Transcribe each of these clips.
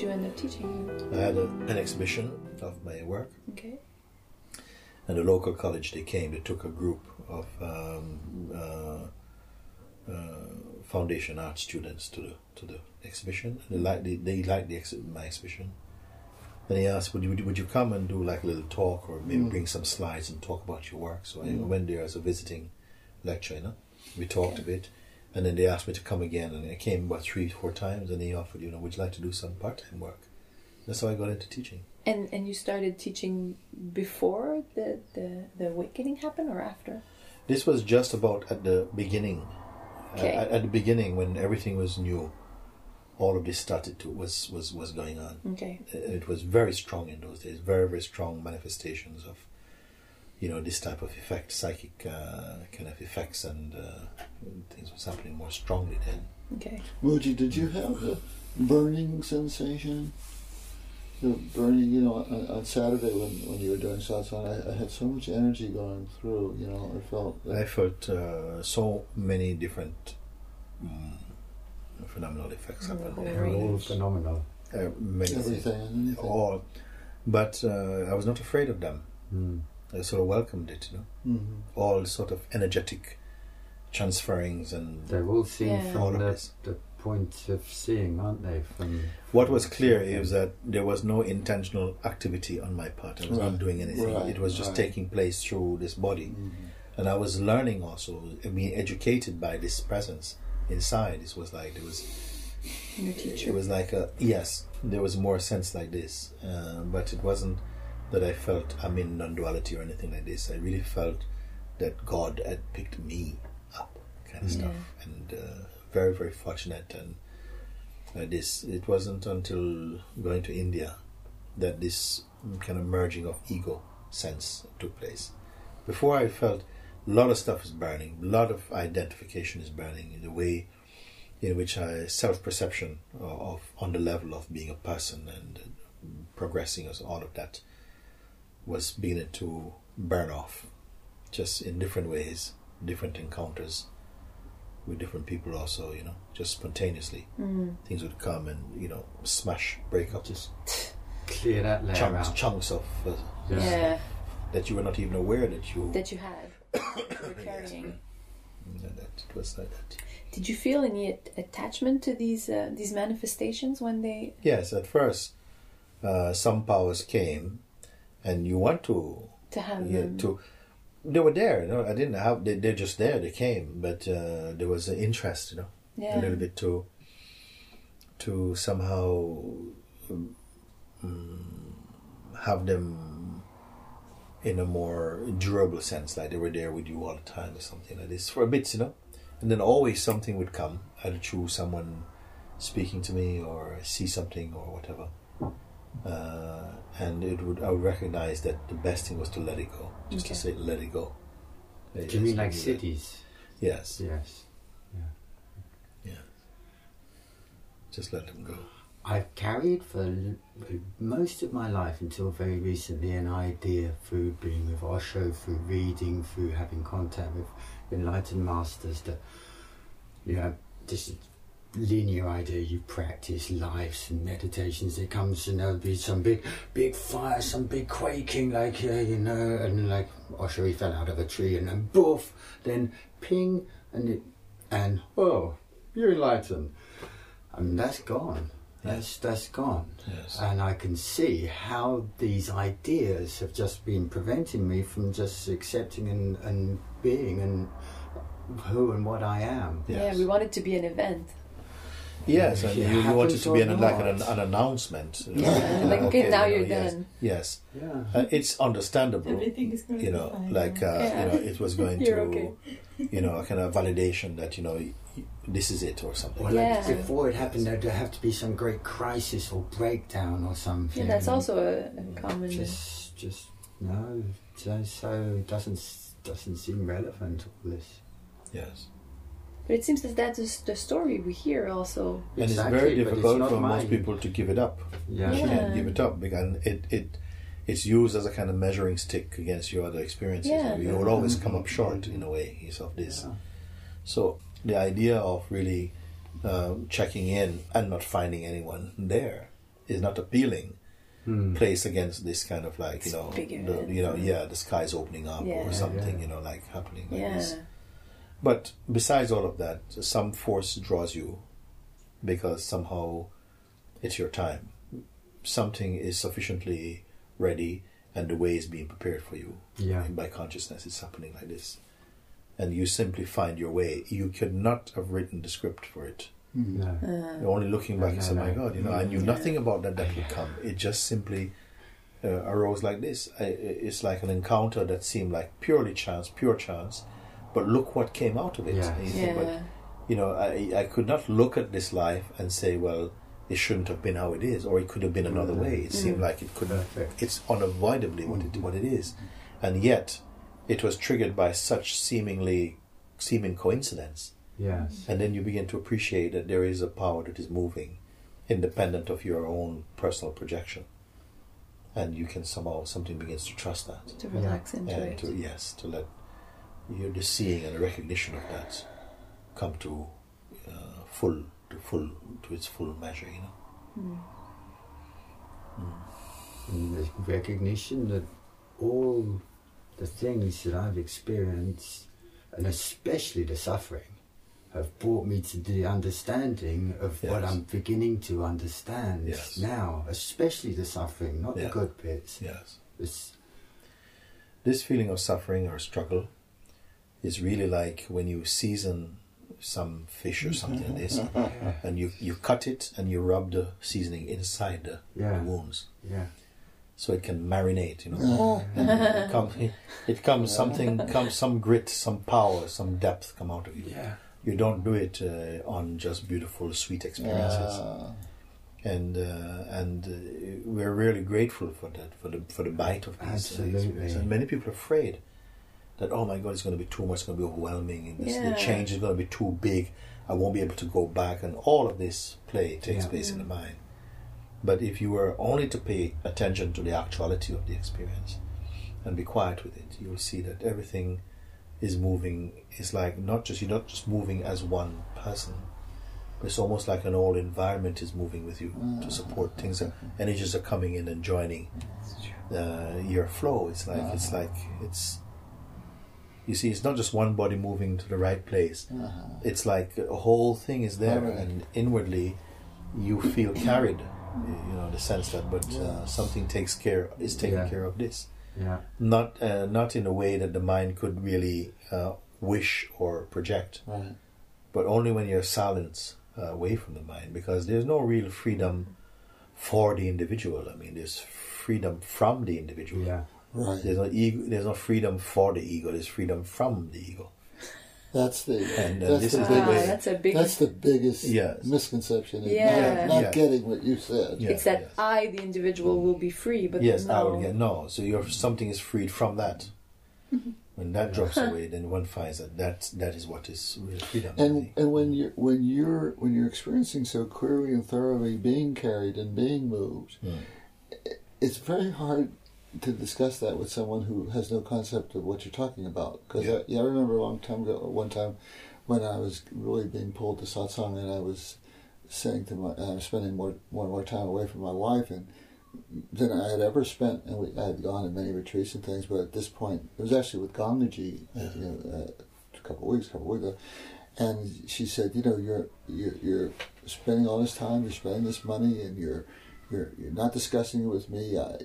did you end up teaching? I had a, an exhibition of my work, Okay. and the local college they came. They took a group of um, uh, uh, foundation art students to the to the exhibition. They liked the, they liked the exhi- my exhibition. And he asked, would you, would you come and do like a little talk or maybe Mm. bring some slides and talk about your work? So I Mm. went there as a visiting lecturer, you know. We talked a bit. And then they asked me to come again, and I came about three, four times, and they offered, you know, would you like to do some part time work? That's how I got into teaching. And and you started teaching before the, the, the awakening happened or after? This was just about at the beginning. Okay. At, at the beginning, when everything was new, all of this started to was was was going on. Okay. It was very strong in those days. Very very strong manifestations of, you know, this type of effect, psychic uh, kind of effects, and uh, things was happening more strongly then. Okay. Mooji, did you have the burning sensation? The burning, you know, on, on Saturday when, when you were doing satsang, I, I had so much energy going through, you know, I felt I felt uh, so many different mm, phenomenal effects happening. There. really? All phenomenal. Uh, many everything and anything. all, but uh, I was not afraid of them. Mm. I sort of welcomed it, you know, hmm all sort of energetic transferings and They're all seen Yeah. All from of the, this. the point of seeing, aren't they? From what was clear is that there was no intentional activity on my part. I was Right. not doing anything. Right, It was just right. taking place through this body, and I was learning also, being educated by this presence inside. It was like there was teacher. It was like a yes. There was more sense like this, uh, but it wasn't that I felt I'm in non-duality or anything like this. I really felt that God had picked me up, kind of Yeah. stuff, and uh, very very fortunate. And uh, this it wasn't until going to India that this kind of merging of ego sense took place. Before I felt a lot of stuff is burning, a lot of identification is burning in the way in which I self perception of, of on the level of being a person and progressing as all of that was beginning to burn off, just in different ways, different encounters with different people. Also, you know, just spontaneously Mm. things would come and you know smash, break up just clear that layer chunks, out. chunks of uh, Yeah. that you were not even aware that you That you had. you were carrying. that it was like that. Did you feel any at- attachment to these uh, these manifestations when they? Yes, at first, uh, some powers came, and you want to To have yeah, them. to they were there. You know, I didn't have they, they're just there. They came, but uh, there was an interest. You know, yeah. a little bit to to somehow um, mm, have them in a more durable sense, like they were there with you all the time or something like this for a bit, you know. And then always something would come, either through someone speaking to me or see something or whatever. Uh, and it would I would recognize that the best thing was to let it go, just to say let it go. Do you mean like Yes, siddhis? Yes, Yes. Yeah. Yeah. just let them go. I've carried for most of my life until very recently an idea through being with Osho, through reading, through having contact with enlightened masters that, you know, this linear idea you practice lives and meditations, it comes and there'll be some big, big fire, some big quaking, like, uh, you know, and like Osho, he fell out of a tree and then boof, then ping, and it, and, oh, you're enlightened. And that's gone. That's that's gone. Yes. And I can see how these ideas have just been preventing me from just accepting and, and being and who and what I am. Yeah, we want it to be an event. Yes, and If you, you want it to be an, like an, an announcement. Yeah, like, okay, now you know, you're yes, done. Yes, Yeah. uh, it's understandable. Everything is going You to know, be fine. like uh, Yeah. you know, it was going to, okay. you know, a kind of validation that you know y- y- this is it or something. Or Yeah. like before it happened, there'd have to be some great crisis or breakdown or something. Yeah, that's also a, a common. just, just no. So, so it doesn't doesn't seem relevant. All this. Yes, But it seems that that's the story we hear also. and it's very but it's difficult not for most people to give it up. Yeah. You Yeah. can't give it up because it it it's used as a kind of measuring stick against your other experiences. Yeah. You will always come up short in a way is of this. Yeah. So the idea of really um, checking in and not finding anyone there is not appealing Hmm. placed against this kind of like you know bigger the, and- you know yeah the sky's opening up Yeah. or something yeah. you know like happening like yeah. this but besides all of that some force draws you because somehow it's your time something is sufficiently ready and the way is being prepared for you Yeah. by consciousness it's happening like this and you simply find your way you could not have written the script for it. No. Uh, you're only looking back and No, no, "My. God, you know, I knew Yeah. nothing about that that would come. It just simply uh, arose like this. I, it's like an encounter that seemed like purely chance, pure chance, but look what came out of it. Yeah. You think, but yeah. you know, I I could not look at this life and say, well, it shouldn't have been how it is, or it could have been another Mm. way. It seemed Mm. like it could. Perfect. It's unavoidably what it what it is, and yet it was triggered by such seemingly seeming coincidence. Yes. And then you begin to appreciate that there is a power that is moving, independent of your own personal projection. And you can somehow, something begins to trust that. To relax into And it. to, yes, to let you the seeing and the recognition of that come to uh, full, to full, to its full measure, you know. Mm. And the recognition that all the things that I've experienced, and especially the suffering, have brought me to the understanding of what I'm beginning to understand Yes. now, especially the suffering, not Yeah. the good bits. Yes. It's, This feeling of suffering or struggle is really like when you season some fish or something like this, and you, you cut it and you rub the seasoning inside the, Yeah. the wounds. yeah, so it can marinate, you know. It comes, it comes something, comes some grit, some power, some depth come out of you. yeah, You don't do it uh, on just beautiful, sweet experiences, Uh, and uh, and uh, we're really grateful for that, for the for the bite of these uh, Absolutely. experiences. And many people are afraid that oh my God, it's going to be too much, it's going to be overwhelming, and this, the change is going to be too big. I won't be able to go back, and all of this play takes Yeah. place in the mind. But if you were only to pay attention to the actuality of the experience and be quiet with it, you'll see that everything is moving. It's like not just you're not just moving as one person. It's almost like an whole environment is moving with you to support things. That energies are coming in and joining uh, your flow. It's like it's like it's. You see, it's not just one body moving to the right place. uh-huh. It's like a whole thing is there, Alright. and inwardly, you feel carried. You know, the sense that, but uh, something takes care is taking Yeah. care of this. yeah, Not uh, not in a way that the mind could really uh, wish or project, Right. but only when you're silent uh, away from the mind, because there's no real freedom for the individual. I mean, there's freedom from the individual. yeah, Right. There's no ego. There's no freedom for the ego. There's freedom from the ego. That's the And, uh, that's this the is the way- biggest that's a big. that's the biggest Yes. misconception. Yeah. Not, not Yeah. getting what you said. Yeah. it's that yes. I, the individual, will be free, but yes, no. I would get no. So your something is freed from that. Mm-hmm. when that drops away, then one finds that that that is what is real freedom. And and when you when you're when you're experiencing so clearly and thoroughly being carried and being moved, Mm. it's very hard to discuss that with someone who has no concept of what you're talking about. Because Yeah. I, yeah, I remember a long time ago, one time when I was really being pulled to satsang, and I was saying to my, I was spending more more and more time away from my wife, and than I had ever spent. And we, I had gone to many retreats and things, but at this point, it was actually with Gangaji, uh, you know, uh, a couple of weeks, a couple of weeks ago. And she said, you know, you're, you're you're spending all this time, you're spending this money, and you're you're you're not discussing it with me. I,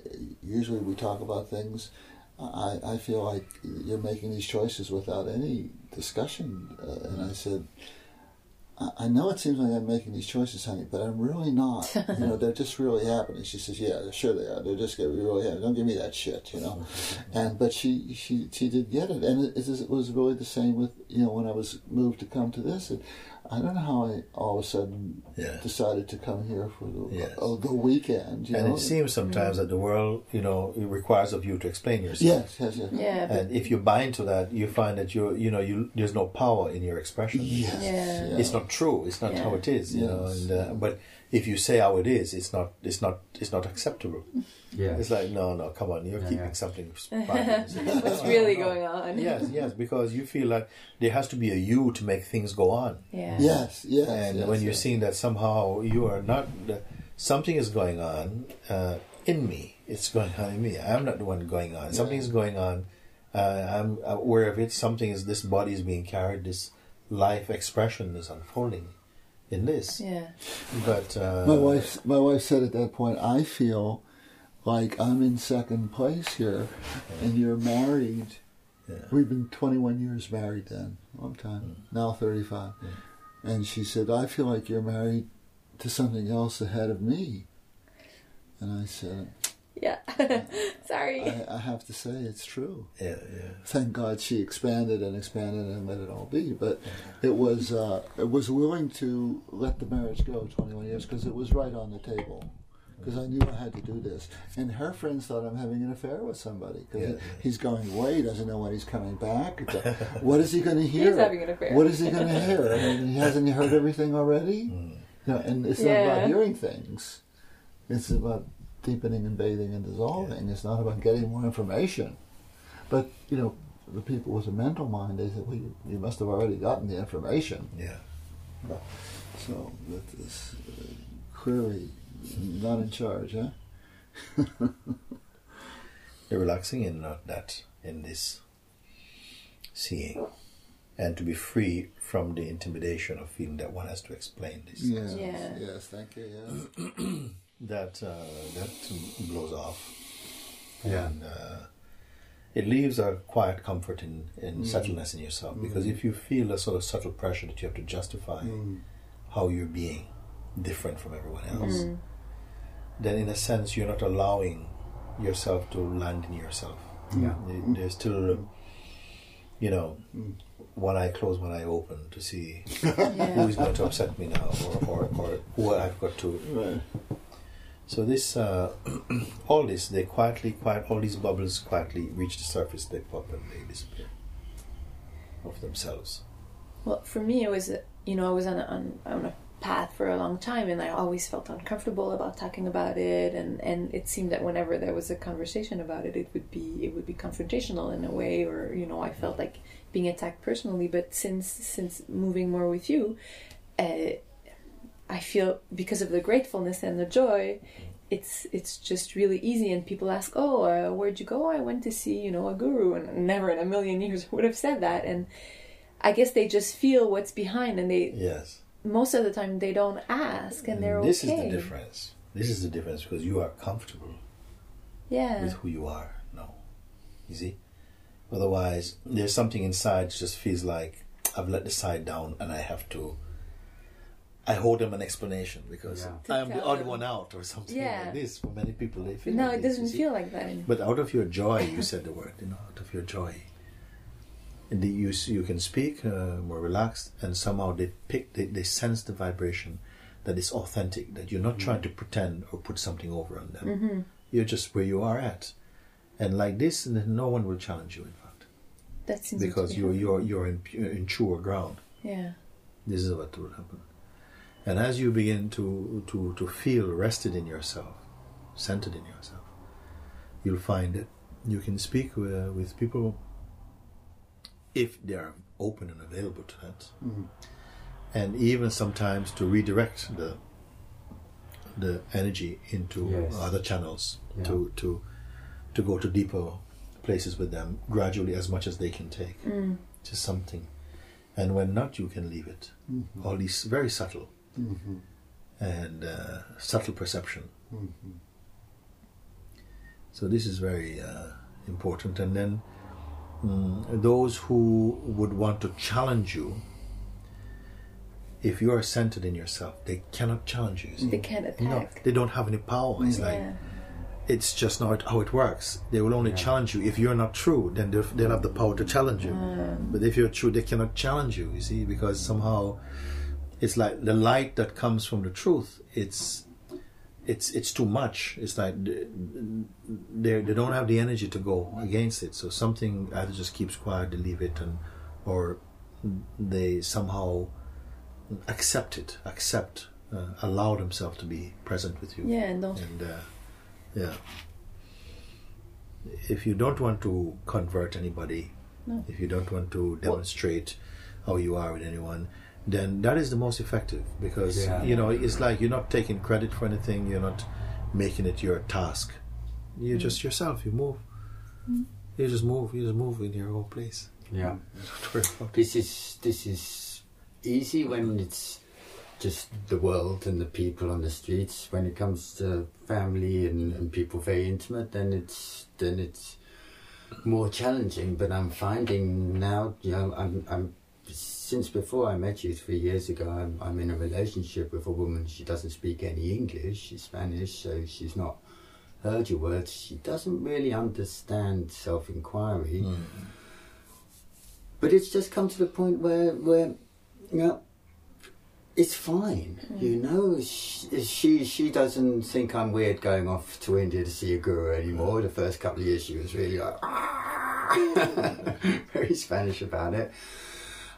usually, we talk about things. I I feel like you're making these choices without any discussion. Uh, and I said. I I know it seems like I'm making these choices, honey, but I'm really not. You know, they're just really happening. She says, "Yeah, sure they are. They're just getting really happening. Don't give me that shit," you know. And but she she she did get it, and it, it was really the same with you know when I was moved to come to this. And I don't know how I all of a sudden Yeah. decided to come here for the Yes. oh, the weekend. You and know? it seems sometimes that the world, you know, it requires of you to explain yourself. yes, yes, yes. Yeah, And if you buy into that, you find that you, you know, you there's no power in your expression. Yes. Yeah. It's not true. It's not Yeah. how it is. You know. And uh, but if you say how it is, it's not. It's not. It's not acceptable. yeah. It's like no, no, come on, you're Yeah, keeping yeah. something. what's really going on? Yes, yes, because you feel like there has to be a you to make things go on. Yeah. Yes, yes. and yes, when you're yes. seeing that somehow you are not the, something is going on uh, in me. It's going on in me. I'm not the one going on. Something is going on. Uh, I'm aware of it. Something is. This body is being carried. This life expression is unfolding in this. Yeah. But uh, My wife, my wife said at that point, I feel like I'm in second place here, and you're married. Yeah. We've been 21 years married then, long time. Mm. Now 35. And she said, I feel like you're married to something else ahead of me. And I said, Yeah. Sorry. I, I have to say it's true. Yeah, yeah. Thank God she expanded and expanded and let it all be. But it was uh, it was willing to let the marriage go 21 years because it was right on the table. Because I knew I had to do this, and her friends thought I'm having an affair with somebody. Because Yeah. he's going away, he doesn't know when he's coming back. what is he going to hear? He's having an affair. What is he going to hear? I mean, he hasn't heard everything already. Mm. You know, and it's not about hearing things. It's about deepening and bathing and dissolving. It's not about getting more information. But you know, the people with a mental mind, they said, "Well, you, you must have already gotten the information." Yeah. So that is uh, clearly not in charge, huh? You're relaxing in not that in this seeing, and to be free from the intimidation of feeling that one has to explain this. Yes, Yeah. yes, thank you. Yes. That uh, that blows off, Yeah. and uh, it leaves a quiet comfort in in subtleness in yourself. Because if you feel a sort of subtle pressure that you have to justify Mm. how you're being different from everyone else, Mm. then in a sense you're not allowing yourself to land in yourself. Yeah. There- There's still, you know, Mm. one eye closed, one eye open to see Yeah. who is going to upset me now, or, or, or who I've got to. Right. So this, uh, all this, they quietly, quiet, all these bubbles quietly reach the surface, they pop and they disappear of themselves. Well, for me, it was you know I was on a, on, on a path for a long time, and I always felt uncomfortable about talking about it, and and it seemed that whenever there was a conversation about it, it would be it would be confrontational in a way, or you know I felt like being attacked personally. But since since moving more with you, uh, I feel because of the gratefulness and the joy. It's it's just really easy, and people ask, "Oh, uh, where'd you go?" I went to see, you know, a guru, and never in a million years would have said that. And I guess they just feel what's behind, and they Yes. most of the time they don't ask, and they're this okay. is the difference. This is the difference because you are comfortable Yeah, with who you are now. You see? Otherwise, there's something inside just feels like I've let the side down and I have to. I hold them an explanation because Yeah. I'm the odd them. one out or something Yeah. like this. For many people, they feel no, like it this, doesn't feel like that anymore. But out of your joy, you said the word, you know, out of your joy. And the, you, you can speak uh, more relaxed, and somehow they pick, they, they sense the vibration that is authentic, that you're not trying to pretend or put something over on them. Mm-hmm. You're just where you are at. And like this, then no one will challenge you, in fact, That seems to because be you're, you're, you're in, pu- in truer ground. yeah, This is what will happen. And as you begin to, to, to feel rested in yourself, centered in yourself, you'll find that you can speak with, with people if they are open and available to that. Mhm. And even sometimes to redirect the the energy into Yes. other channels Yeah. to, to to go to deeper places with them gradually as much as they can take. mm. Just something. And when not, you can leave it. Mhm. All these very subtle Mhm. and uh, subtle perception. Mhm. So this is very uh, important. And then mm, those who would want to challenge you, if you are centered in yourself, they cannot challenge you. you see. they can't No, they don't have any power. It's like it's just not how it works. They will only Yeah. challenge you if you're not true. Then they'll, they'll have the power to challenge you. Um, But if you're true, they cannot challenge you. You see, because somehow it's like the light that comes from the truth. It's it's it's too much. It's like they they don't have the energy to go against it. So something either just keeps quiet, they leave it, and or they somehow accept it, accept, uh, allow themselves to be present with you. yeah, and don't. And uh, yeah, if you don't want to convert anybody, No. if you don't want to demonstrate how you are with anyone, then that is the most effective because Yeah. you know it's like you're not taking credit for anything. You're not making it your task. You're mm. just yourself. You move. Mm. You just move. You just move in your own place. Yeah. Don't worry about it. This is this is easy when it's just the world and the people on the streets. When it comes to family and, and people very intimate, then it's then it's more challenging. But I'm finding now, you know, I'm I'm since before I met you three years ago, I'm, I'm in a relationship with a woman. She doesn't speak any English. She's Spanish, so she's not heard your words. She doesn't really understand self inquiry. Hmm. But it's just come to the point where, where you know, it's fine. Hmm. You know, she, she she doesn't think I'm weird going off to India to see a guru anymore. The first couple of years, she was really like very Spanish about it.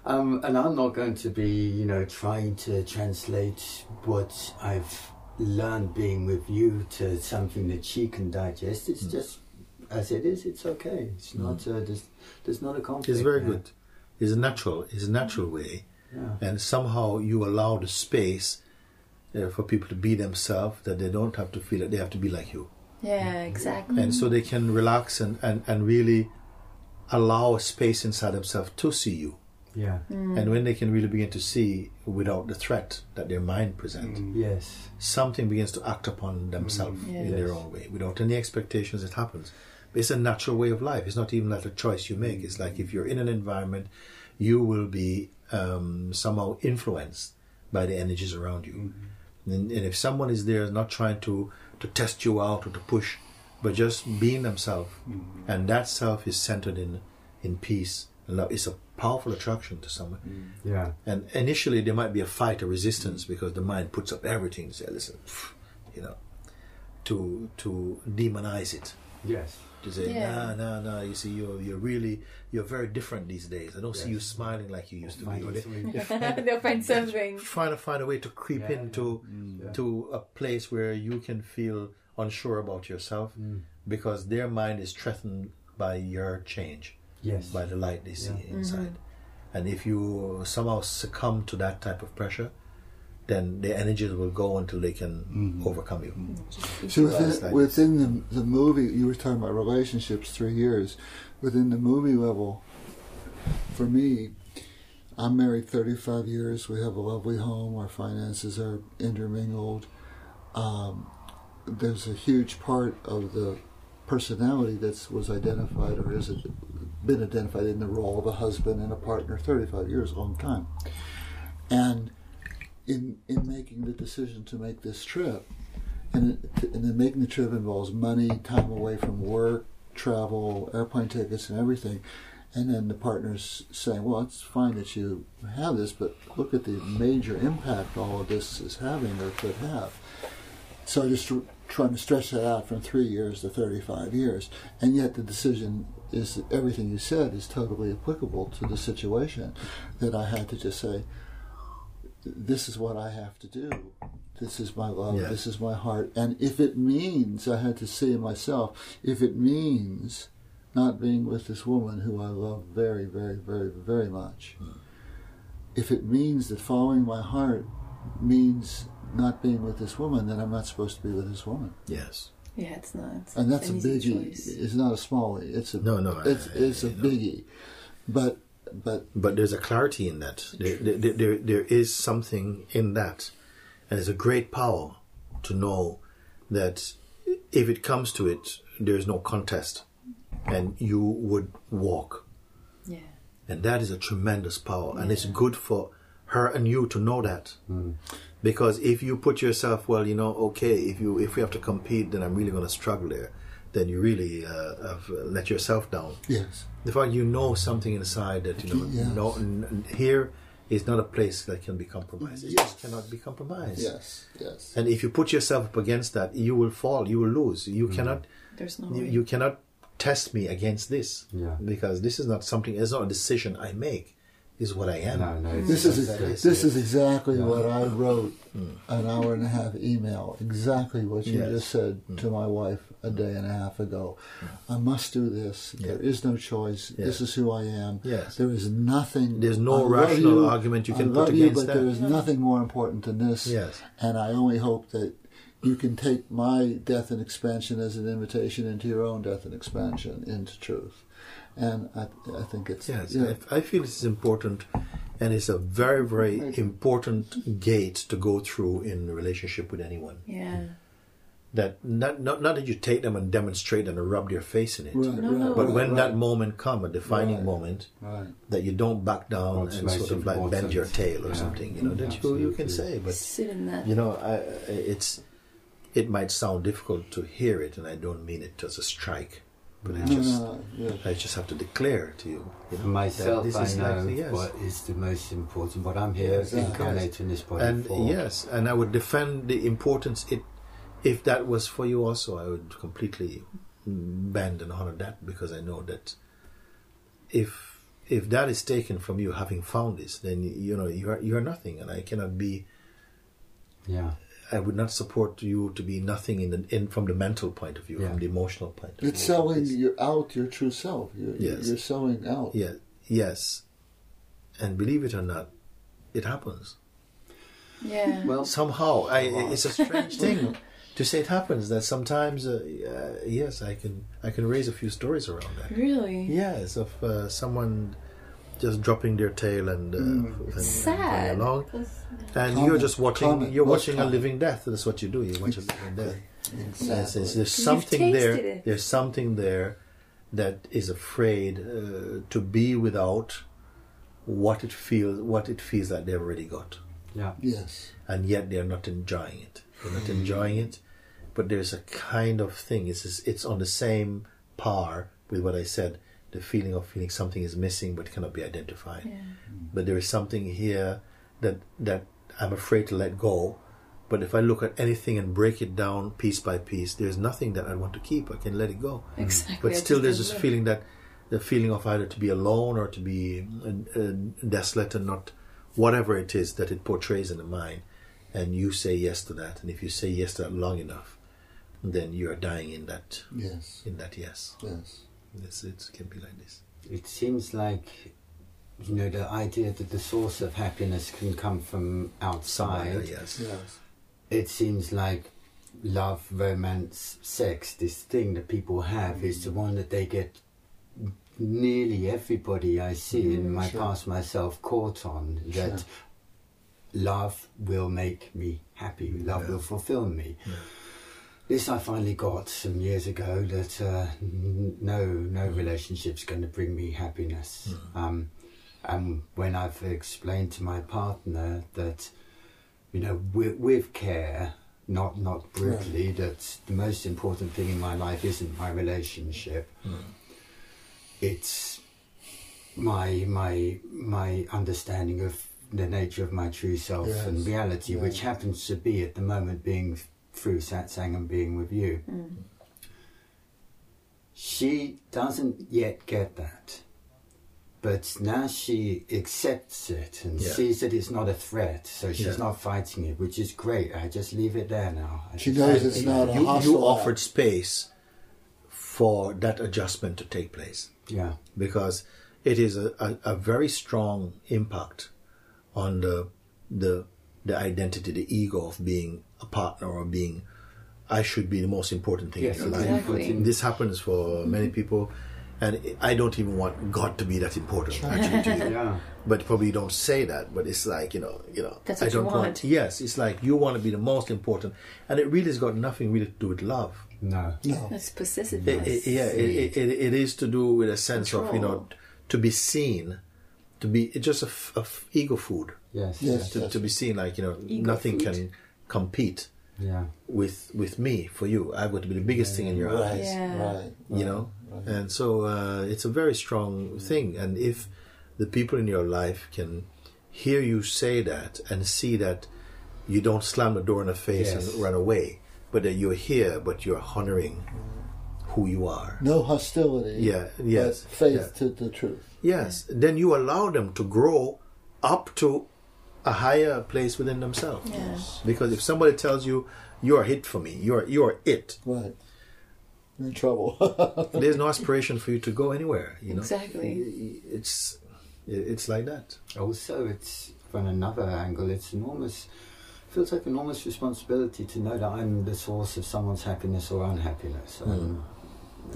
Um, and I'm not going to be, you know, trying to translate what I've learned being with you to something that she can digest. It's just as it is. It's okay. It's not. Uh, there's, there's not a conflict. It's very there. good. It's a natural. It's a natural way, Yeah. and somehow you allow the space uh, for people to be themselves. That they don't have to feel that they have to be like you, Yeah, exactly. and so they can relax and and and really allow a space inside themselves to see you. Yeah. And mm. when they can really begin to see without the threat that their mind presents, mm. Yes. something begins to act upon themselves Yeah. in their own way without any expectations it happens. But it's a natural way of life. It's not even like a choice you make. It's like if you're in an environment you will be um, somehow influenced by the energies around you. Mm-hmm. And, and if someone is there not trying to to test you out or to push but just being themselves mm-hmm. and that self is centered in in peace and love it's a powerful attraction to someone Yeah. and initially there might be a fight or resistance because the mind puts up everything to say, listen, pff, you know, to to demonize it. Yes. To say, Yeah. nah, nah, nah, you see, you're you're really you're very different these days. I don't see you smiling like you used to Find be. Or it they- sweet. They'll find something. trying to find a way to creep Yeah, into yeah. to a place where you can feel unsure about yourself Mm. because their mind is threatened by your change Yes. by the light they see Yeah. inside. Mm-hmm. And if you somehow succumb to that type of pressure, then the energies will go until they can mm-hmm. overcome you. Mm-hmm. So Well, it's within, like within the, the movie, you were talking about relationships, three years. Within the movie level, for me, I'm married 35 years. We have a lovely home. Our finances are intermingled. Um, there's a huge part of the personality that was identified or is been identified in the role of a husband and a partner. 35 years, long time. And in in making the decision to make this trip, and, it, and then making the trip involves money, time away from work, travel, airplane tickets, and everything. And then the partner's saying, "Well, it's fine that you have this, but look at the major impact all of this is having or could have." So just trying to stretch that out from three years to 35 years, and yet the decision is that everything you said is totally applicable to the situation. That I had to just say, this is what I have to do. This is my love. Yeah. This is my heart. And if it means, I had to say myself, if it means not being with this woman who I love very, very, very, very much, hmm. if it means that following my heart means not being with this woman, then I'm not supposed to be with this woman. Yes. Yeah, it's not. It's And that's a an easy biggie. choice. It's not a smallie. It's a No, no, It's I- it's a I know. biggie. But but But there's a clarity in that. There, there, there, there is something in that. And it's a great power to know that if it comes to it, there's no contest. And you would walk. Yeah. And that is a tremendous power. And it's good for her and you to know that. Hmm. Because if you put yourself, well, you know, okay, if you if we have to compete, then I'm really going to struggle there. Then you really uh, have uh, let yourself down. yes. The fact you know something inside that you know, Yes. no, n- n- here is not a place that can be compromised. It Yes. just cannot be compromised. Yes. Yes. And if you put yourself up against that, you will fall. You will lose. You cannot. There's no. You, way. you cannot test me against this Yeah. because this is not something. It's not a decision I make. Is what I am. No, no. This is just- this is exactly Yeah. what I wrote hmm. an hour and a half email. Exactly what you Yes. just said to hmm. my wife a day and a half ago. Hmm. I must do this. There is no choice. This is who I am. Yes. There is nothing. There's no I love rational you, argument you I can love put you, but that. there is nothing more important than this. Yes. And I only hope that you can take my death and expansion as an invitation into your own death and expansion into truth. And I, I think it's Yes, yeah, I, I feel it's important, and it's a very, very important gate to go through in a relationship with anyone. Yeah. That not not, not that you take them and demonstrate and rub their face in it, right, No, right, but right, when right, that moment come, a defining Right. moment, right. that you don't back down What's and sort of like bend important. your tail or Yeah. something, you know, that you you can say, but Sit in that. you know, I, it's it might sound difficult to hear it, and I don't mean it as a strike, but I No, just no, no, yeah. I just have to declare to you, you know, myself, that this I is know like, yes. what is the most important. What I'm here Exactly. incarnate in this body and for. yes, and I would defend the importance. It, if that was for you also, I would completely bend and honor that because I know that if if that is taken from you, having found this, then you know you are you are nothing, and I cannot be. Yeah. I would not support you to be nothing in the in from the mental point of view, Yeah. from the emotional point of view. It's selling you out your true self. You're, Yes. you're selling out. Yeah, yes, and believe it or not, it happens. Yeah. Well, somehow I, it's a strange thing to say it happens that sometimes uh, uh, yes i can i can raise a few stories around that really? yes of uh, someone just dropping their tail and, uh, and, and going Sad. along and Common, you're just watching common, you're most watching a common. living death that's what you do you watch a living death Yes, Exactly. yes, there's something there it. there's something there that is afraid uh, to be without what it feels what it feels like they've already got yeah. Yes. and yet they're not enjoying it. They're not enjoying it, but there's a kind of thing. It's it's on the same par with what I said. The feeling of feeling something is missing but cannot be identified. Yeah. But there is something here that that I'm afraid to let go. But if I look at anything and break it down piece by piece, there's nothing that I want to keep. I can let it go. Exactly. But still, there's this feeling that the feeling of either to be alone or to be uh, uh, desolate and not whatever it is that it portrays in the mind. And you say yes to that, and if you say yes to that long enough, then you are dying in that Yes. in that yes. Yes. It's, it can be like this. It seems like, you know, the idea that the source of happiness can come from outside. Somewhere, yes. Yes. It seems like love, romance, sex, this thing that people have is the one that they get nearly everybody I see in mm, my sure. past myself caught on that Sure. love will make me happy, love Yeah. will fulfill me. Yeah. This I finally got some years ago that uh, n- no no relationship's going to bring me happiness. Um, and when I've explained to my partner that you know with, with care, not not brutally, that the most important thing in my life isn't my relationship. It's my my my understanding of the nature of my true self Yes. and reality, Yeah. which happens to be at the moment being through satsang and being with you. Mm. She doesn't yet get that. But now she accepts it and Yeah. sees that it's not a threat, so she's Yeah. not fighting it, which is great. I just leave it there now. I She knows it's not a you, hostile you offered space for that adjustment to take place. Yeah, because it is a, a, a very strong impact on the the the identity, the ego of being a partner or being I should be the most important thing yes, in your it's life. This happens for many people, and I don't even want God to be that important actually to you. Yeah, But probably you don't say that, but it's like you know, you know. That's I what you don't want. Yes, it's like you want to be the most important, and it really has got nothing really to do with love. no. No. That's possessiveness. It, it, yeah, it, it, it is to do with a sense of you know to be seen, to be it's just a ego food Yes, Yes. to, to be seen like you know Ego nothing food. can compete yeah. with with me for you. I've got to be the biggest thing in your Right. eyes, Yeah. Right. you know, Right. and so uh, it's a very strong thing. And if the people in your life can hear you say that and see that you don't slam the door in the face Yes. and run away, but that you're here, but you're honoring who you are. No hostility. Yeah, yes, But faith yeah. to the truth. yes, then you allow them to grow up to a higher place within themselves. Yeah. Because if somebody tells you you're it for me, you're you're it, Right. You're in trouble. there's no aspiration for you to go anywhere. You know, Exactly. It's it's like that. Also, it's from another angle, it's enormous. Feels like enormous responsibility to know that I'm the source of someone's happiness or unhappiness. Um,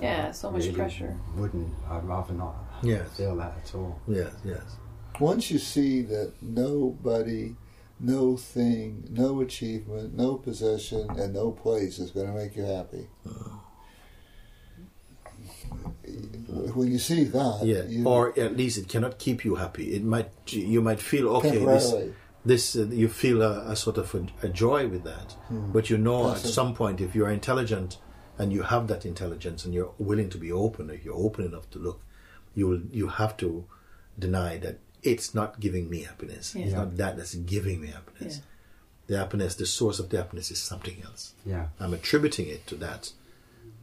Yeah, so much really pressure. Wouldn't I'd rather not Yes. feel that at all. Yes, yes. Once you see that nobody, no thing, no achievement, no possession, and no place is going to make you happy. When you see that, Yeah, you, or at least it cannot keep you happy. It might you might feel okay. This, this uh, you feel a, a sort of a, a joy with that, but you know That's at it. some point if you are intelligent and you have that intelligence and you're willing to be open, if you're open enough to look, you will you have to deny that it's not giving me happiness. It's not that that's giving me happiness. Yeah. The happiness, the source of the happiness is something else. Yeah. I'm attributing it to that,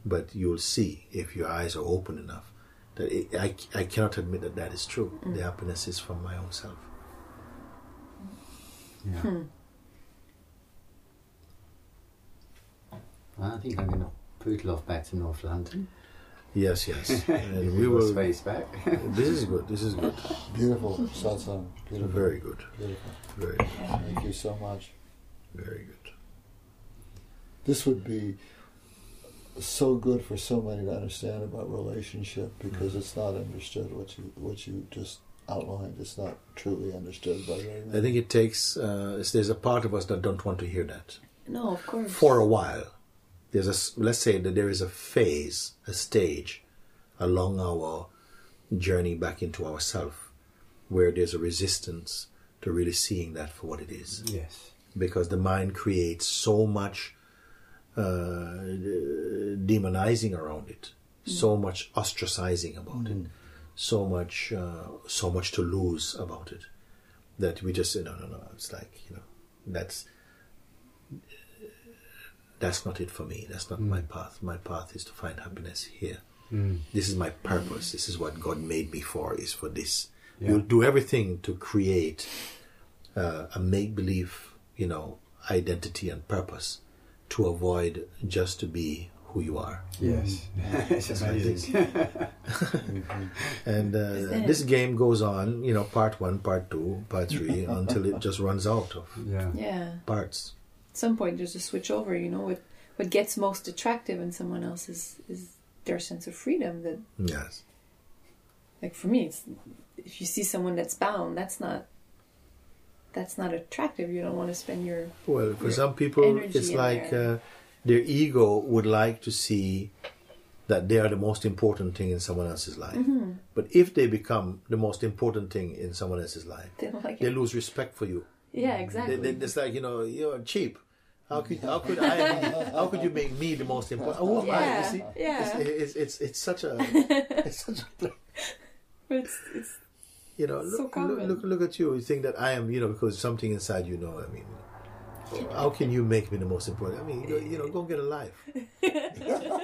but you'll see if your eyes are open enough that it, I, I cannot admit that that is true. The happiness is from my own self. Yeah. Hmm. I think I'm going to poodle off back to North London. Yes, yes. and we will. space back. This is good. This is good. beautiful satsang, beautiful, Very good. beautiful. Very, good. Thank you so much. very good. This would be so good for so many to understand about relationship because it's not understood what you what you just outlined. It's not truly understood by very many. I think it takes. Uh, there's a part of us that don't want to hear that No, of course. for a while. There's a. s- Let's say that there is a phase, a stage, along our journey back into ourself, where there's a resistance to really seeing that for what it is. yes. because the mind creates so much uh, demonizing around it, so much ostracizing about it, so much uh, so much to lose about it that we just say no no no. It's like you know that's that's not it for me. That's not my path. My path is to find happiness here. This is my purpose. This is what God made me for. Is for this. Yeah. You'll do everything to create uh, a make believe, you know, identity and purpose to avoid just to be who you are. Yes. it's That's what it amazing. And uh, this game goes on, you know, part one, part two, part three, until it just runs out of yeah. Yeah. parts. At some point, there's a switch over. You know, what what gets most attractive in someone else is is their sense of freedom. That, Yes. like for me, it's if you see someone that's bound, that's not that's not attractive. You don't want to spend your Well, for Your some people, it's like uh, their ego would like to see that they are the most important thing in someone else's life. Mm-hmm. But if they become the most important thing in someone else's life, they like they lose respect for you. Yeah, exactly. they, it's like you know you're cheap. How could how could I how could you make me the most important? Oh, Yeah, I, you see, yeah. It's, it's it's it's such a it's such a it's it's you know So look look look at you. You think that I am you know because something inside you know. I mean, how can you make me the most important? I mean, you, you know, go get a life. You know,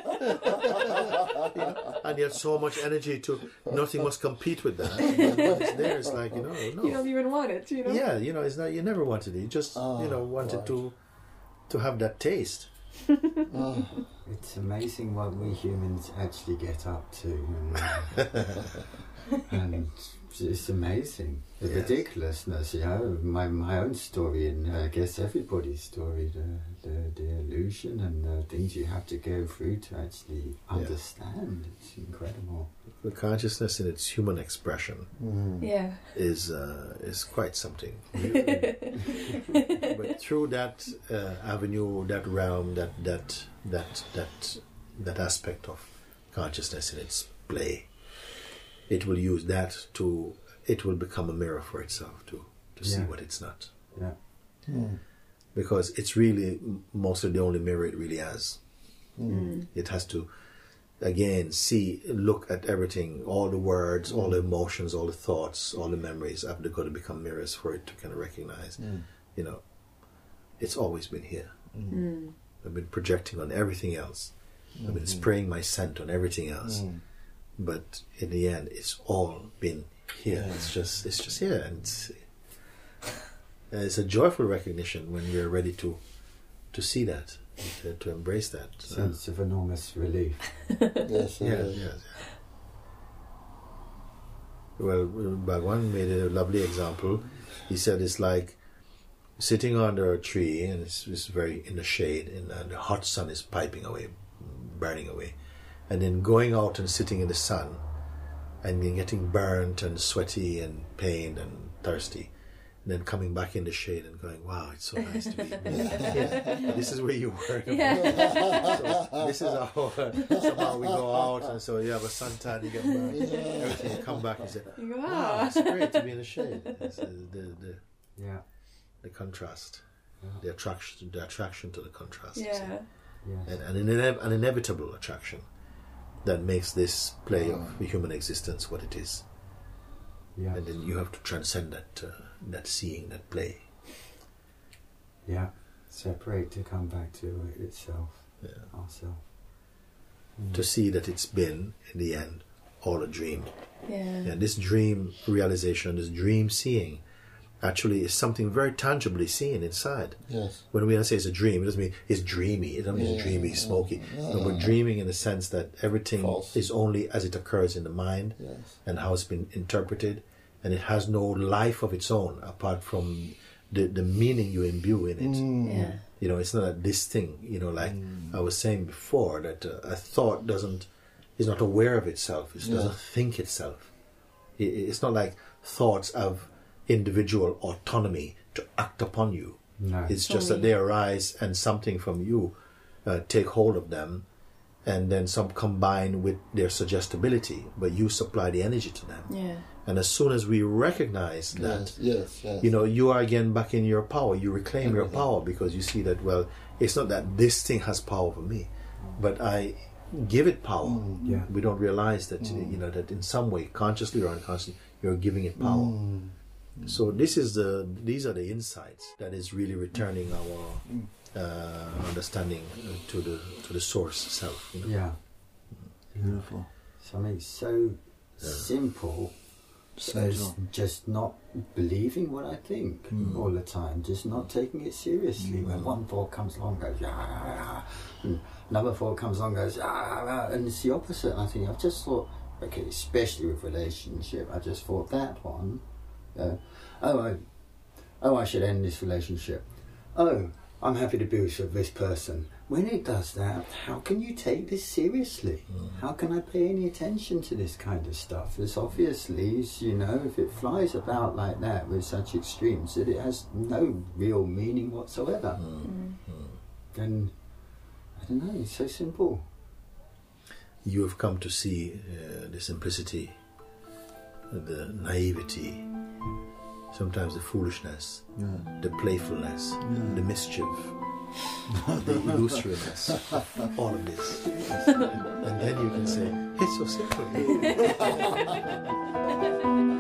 and you have so much energy to nothing must compete with that. It's there. It's like you know, no. you don't even want it. You know. Yeah, you know, it's not. You never wanted it. You just, Oh, you know, wanted right. to, to have that taste. Oh, It's amazing what we humans actually get up to. And, and it's amazing. The Yes. ridiculousness, you know, my, my own story and uh, I guess everybody's story, the, the, the illusion and the things you have to go through to actually understand. It's incredible. The consciousness in its human expression mm. Yeah. is uh, is quite something. but through that uh, avenue, that realm, that that that that that aspect of consciousness in its play, it will use that to. It will become a mirror for itself to to see what it's not. Yeah. Mm. because it's really mostly the only mirror it really has. Mm. It has to again see, look at everything, all the words, all the emotions, all the thoughts, all the memories have got to become mirrors for it to kind of recognize. Mm. You know, it's always been here. Mm. I've been projecting on everything else. I've been spraying my scent on everything else. Mm. But in the end, it's all been here. It's just it's just here, and it's, it's a joyful recognition when we're ready to to see that, to, to embrace that. Uh, Sense of enormous relief. Yes, it yeah, is. yeah. Well, Bhagwan made a lovely example. He said it's like sitting under a tree and it's, it's very in the shade and, and the hot sun is piping away, burning away, and then going out and sitting in the sun and then getting burnt and sweaty and pained and thirsty. And then coming back in the shade and going, wow, it's so nice to be here. This is where you were. Yeah. So this is how somehow we go out, and so you have a suntan, you get burned, everything. You come back and say, You go, "Wow, "Ah." it's great to be in the shade." It's, uh, the, the Yeah. the contrast, Yeah. the attraction, the attraction to the contrast, Yeah. Yes. and, and an, ine- an inevitable attraction that makes this play of the human existence what it is, Yeah. and then you have to transcend that, uh, that seeing, that play. Yeah. Separate to come back to itself, Yeah. ourself. To see that it's been in the end all a dream. Yeah. And this dream realization, this dream seeing, actually is something very tangibly seen inside. Yes. When we say it's a dream, it doesn't mean it's dreamy. It doesn't mean Yeah, it's dreamy, yeah, smoky. yeah. No, we're dreaming in the sense that everything False. is only as it occurs in the mind Yes. and how it's been interpreted, and it has no life of its own apart from the, the meaning you imbue in it. Mm. Yeah. You know, it's not a this thing. You know, like I was saying before, that uh, a thought doesn't is not aware of itself. It Yeah. doesn't think itself. I- i- It's not like thoughts have individual autonomy to act upon you. No. It's just that they arise and something from you uh, take hold of them, and then some combine with their suggestibility, but you supply the energy to them. Yeah. And as soon as we recognize that, Yes. Yes. Yes. you know you are again back in your power you reclaim your power because you see that well it's not that this thing has power over me but i give it power Mm. Yeah. we don't realize that you know that in some way consciously or unconsciously you're giving it power Mm. So this is the these are the insights that is really returning our uh, understanding uh, to the to the source self you know? Yeah. Beautiful. Something so simple as Essential. just not believing what I think Mm. all the time, just not taking it seriously. When one thought comes along, goes yeah, yeah, yeah, and another thought comes along, goes yeah, yeah, and it's the opposite. And I think I've just thought, okay, especially with relationship, I just thought that one, uh, oh, I, oh, I should end this relationship. Oh, I'm happy to be with this person. When it does that, how can you take this seriously? How can I pay any attention to this kind of stuff? It's obviously, you know, if it flies about like that with such extremes, that it has no real meaning whatsoever. And I don't know, it's so simple. you have come to see uh, the simplicity, the naivety, sometimes the foolishness, Yeah. the playfulness, the mischief, the illusoriness, all of this. And then you can say, it's so simple.